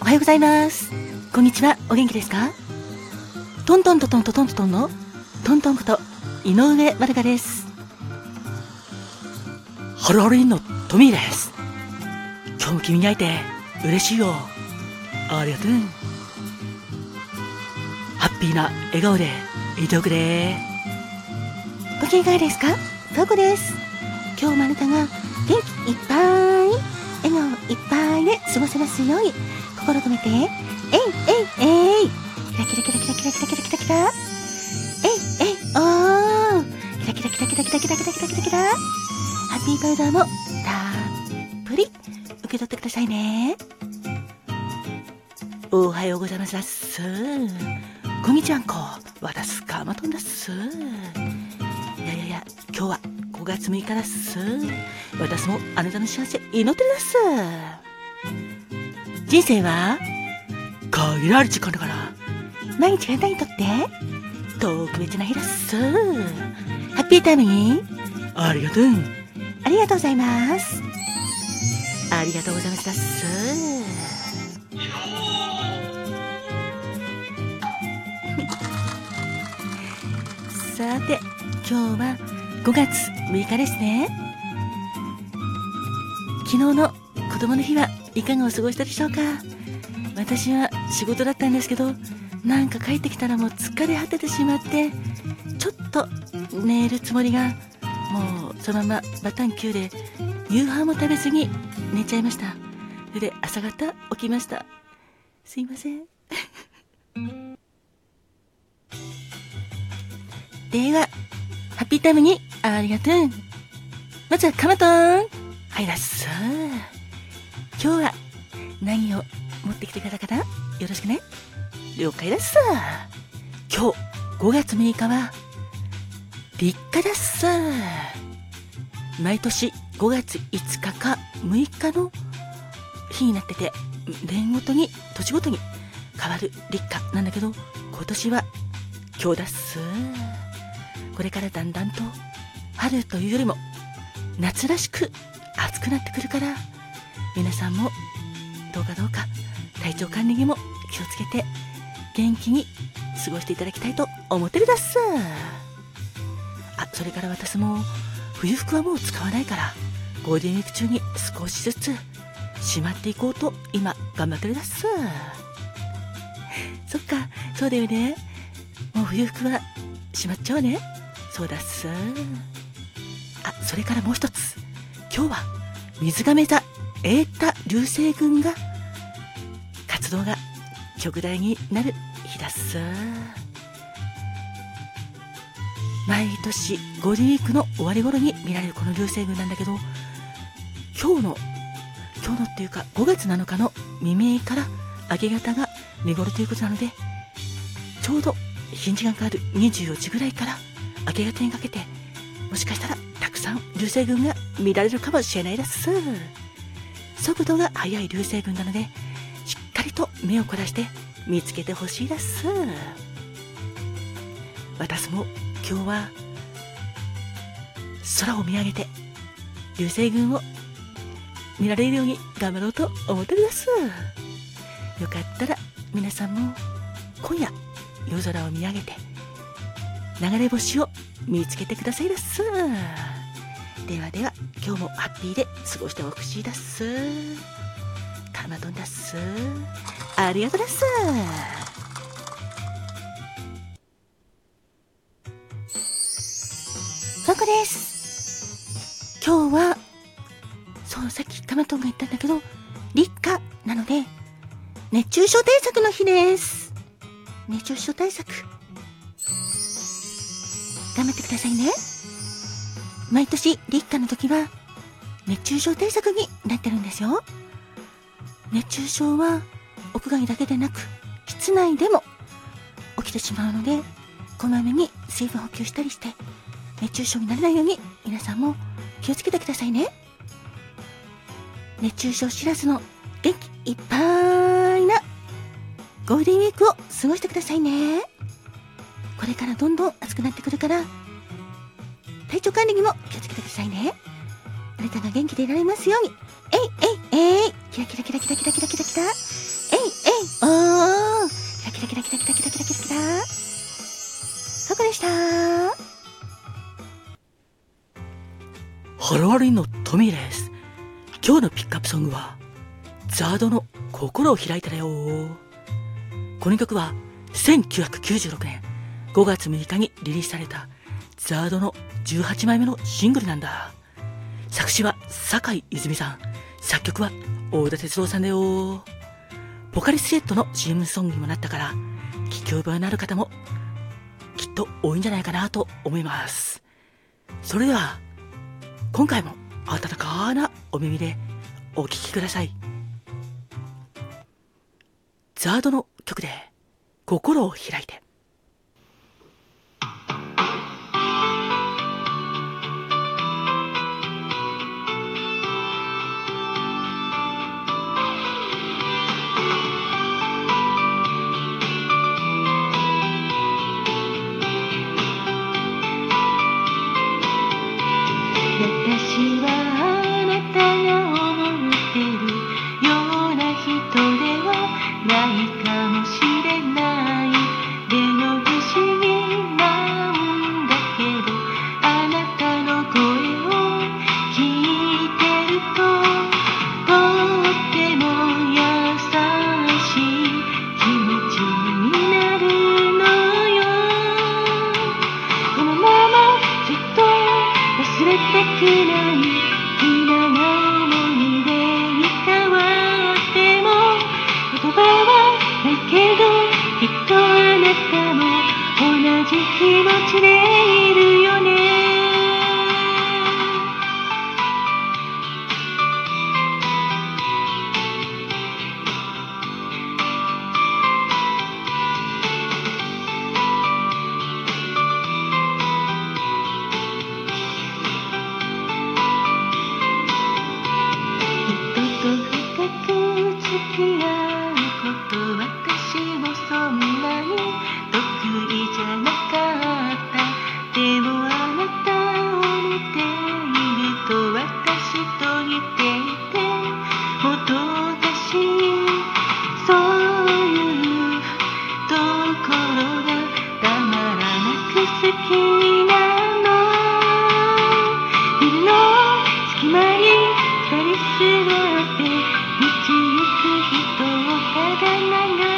おはようございます。こんにちは。お元気ですか？トントントントントントントンのトントンこと井上まるかです。ハロハロインのトミーです。今日も君に会えて嬉しいよ。ありがとう。ハッピーな笑顔でいておくれご機嫌いかがですか？トーコです。今日もあなたが元気いっぱい。いっぱいで過ごせますように。心込めて。えいえいえい。キラキラキラキラキラキラキラキラキラえいえいおー。キラキラキラキラキラキラキラキラキラキラ。ハッピーパウダーもたっぷり。受け取ってくださいね。おはようございます。すこんにちはんこ私かまとんです。いやいやいや今日は月6日です。私もあなたの幸せ祈ってるです。人生は限られる時間だから。毎日があなたにとって。特別な日です。ハッピータイムに。ありがとう。ありがとうございます。ありがとうございますです。さて今日は5月6日ですね。昨日の子供の日はいかがお過ごしだでしょうか？私は仕事だったんですけどなんか帰ってきたらもう疲れ果ててしまってちょっと寝るつもりがもうそのままバタン級で夕飯も食べずに寝ちゃいました。それで朝方起きました。すいません。ではピータイムにありがとう。まずはカマトン。はいらっしゃ今日は何を持ってきてくれたかな？よろしくね。了解です今日5月6日は立夏です毎年5月5日か6日の日になってて年ごとに年ごとに変わる立夏なんだけど今年は今日だっす。これからだんだんと春というよりも夏らしく暑くなってくるから皆さんもどうかどうか体調管理にも気をつけて元気に過ごしていただきたいと思ってるだっすあそれから私も冬服はもう使わないからゴールデンウィーク中に少しずつしまっていこうと今頑張ってるだっすそっかそうだよね。もう冬服はしまっちゃおうね。そうだっす。あそれからもう一つ。今日は水亀座エータ流星群が活動が極大になる日だっす。毎年ゴールデンウィークの終わり頃に見られるこの流星群なんだけど今日の今日のっていうか5月7日の未明から明け方が見頃ということなのでちょうど日にちが変わる24時ぐらいから明け方にかけてもしかしたらたくさん流星群が見られるかもしれないです。速度が速い流星群なのでしっかりと目を凝らして見つけてほしいです。私も今日は空を見上げて流星群を見られるように頑張ろうと思ってるです。よかったら皆さんも今夜夜空を見上げて流れ星を見つけてくださいです。ではでは今日もハッピーで過ごしてほしいです。かまどんです。ありがとうです。そこです。今日はそうさっきかまとんが言ったんだけど立夏なので熱中症対策の日です。熱中症対策ださいね。毎年立夏の時は熱中症対策になってるんですよ。熱中症は屋外だけでなく室内でも起きてしまうのでこまめに水分補給したりして熱中症にならないように皆さんも気をつけてくださいね。熱中症知らずの元気いっぱいなゴールデンウィークを過ごしてくださいね。これからどんどん暑くなってくるから体調管理にも気をつけてくださいね。あなたが元気でいられますように。えいえいえい。キラキラキラキラキラキラキラキラ。えいえい。おー。キラキラキラキラキラキラキラキラ。キラ。ここでした。ハロワリンのトミーです。今日のピックアップソングは、ザードの心を開いただよこの曲は1996年5月6日にリリースされたザードの18枚目のシングルなんだ。作詞は坂井泉さん。作曲は大田哲郎さんだよ。ポカリスエットの CM ソングにもなったから、聞き覚えのある方もきっと多いんじゃないかなと思います。それでは、今回も温かなお耳でお聴きください。ザードの曲で心を開いて。ないかもしれない。でも不思議なんだけどあなたの声を聞いてるととっても優しい気持ちになるのよ。このままずっと忘れてくるい君らきっとあなたも同じ気持ちでいるよね。நங்கு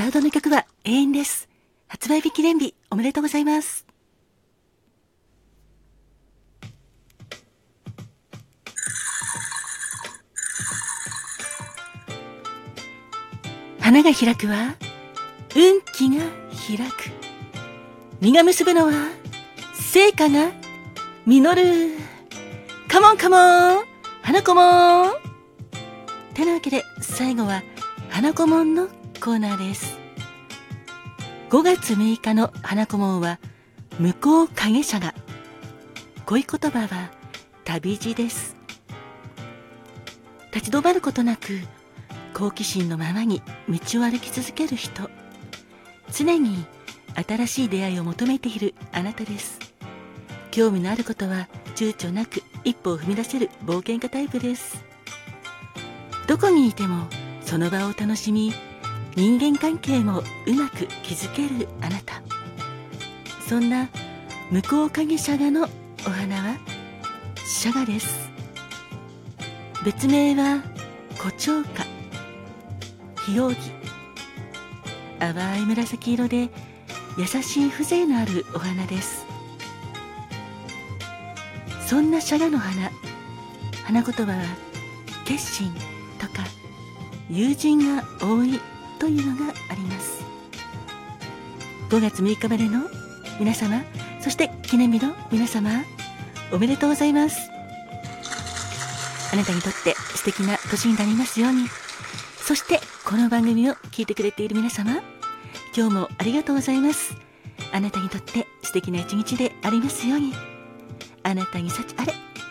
ザードの曲は永遠です。発売日記念日おめでとうございます。花が開くは、運気が開く。実が結ぶのは、成果が実る。カモンカモン花子もんてなわけで、最後は、花子もんのコーナーです。5月6日の花子門は、向こう影者が。恋言葉は、旅路です。立ち止まることなく、好奇心のままに道を歩き続ける人。常に新しい出会いを求めているあなたです。興味のあることは躊躇なく一歩を踏み出せる冒険家タイプです。どこにいてもその場を楽しみ、人間関係もうまく築けるあなた。そんな向こう影シャガのお花は？シャガです。別名は胡蝶花、ヒオウギ。淡い紫色で優しい風情のあるお花ですそんなシャガの花花言葉は決心とか友人が多いというのがあります5月6日までの皆様そして記念日の皆様おめでとうございますあなたにとって素敵な年になりますようにそしてこの番組を聞いてくれている皆様今日もありがとうございます。あなたにとって素敵な一日でありますように。あなたに幸あれ。